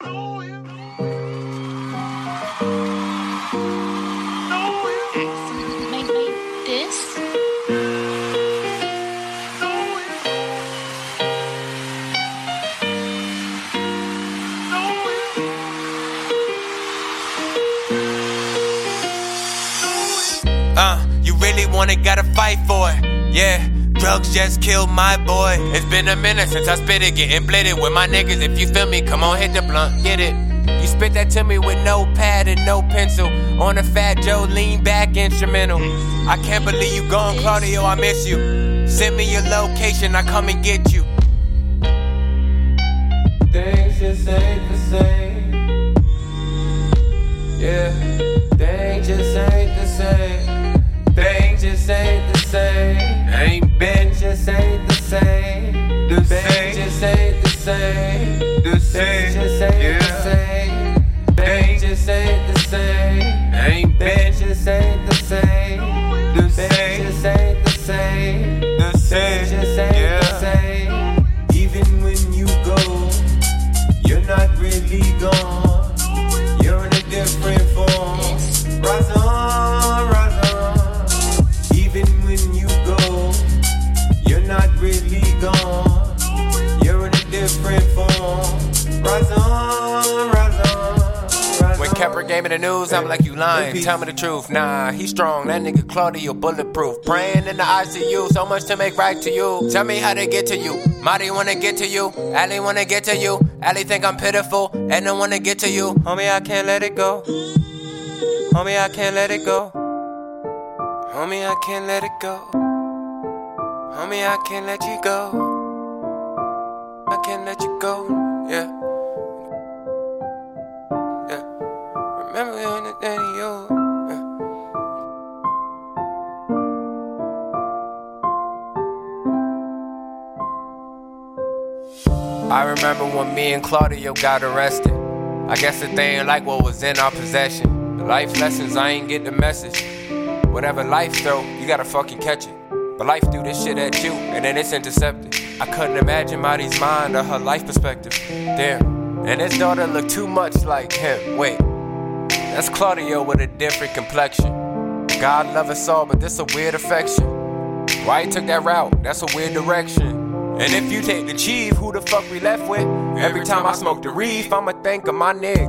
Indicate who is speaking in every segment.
Speaker 1: Uh, you really want it, gotta fight for it. Yeah, drugs just killed my boy. It's been a minute since I spit it, getting blitted with my niggas. If you feel me, come on, hit the blunt, get it. You spit that to me with no pad and no pencil. On a fat Joe lean back instrumental. I can't believe you gone, Claudio, I miss you. Send me your location, I come and get you. Things just just ain't the same. The things just ain't the same. Things just ain't the same. Ain't been just ain't the same. The things just ain't the same. The just ain't Kepper gave me the news, I'm like, you lying. Tell me the truth. Nah, he's strong. That nigga Claudio bulletproof. Praying in the ICU, so much to make right to you. Tell me how to get to you. Marty wanna get to you. Ali wanna get to you. Ali think I'm pitiful and don't wanna get to you. Homie, I can't let it go. Homie, I can't let it go. Homie, I can't let it go. Homie, I can't let you go. Can't let you go. Yeah. Yeah. Remember when the daddy yo. Yeah. I remember when me and Claudio got arrested. I guess that they ain't like what was in our possession. The life lessons, I ain't get the message. Whatever life throw, you gotta fucking catch it. But life threw this shit at you, and then it's intercepted. I couldn't imagine Marty's mind or her life perspective. Damn. And his daughter looked too much like him. Wait, that's Claudio with a different complexion. God love us all, but this a weird affection. Why he took that route? That's a weird direction. And if you take the chief, who the fuck we left with? Every time I smoke the reef, I'ma think of my nigga.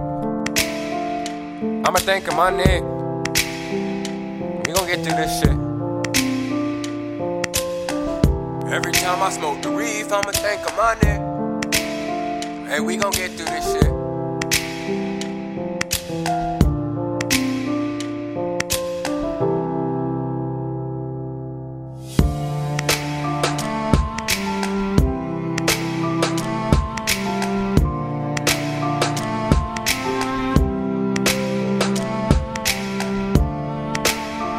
Speaker 1: I'ma think of my nigga. We gon' get through this shit. Every time I smoke the reef, I'ma think of my nigga. Hey, we gon' get through this shit.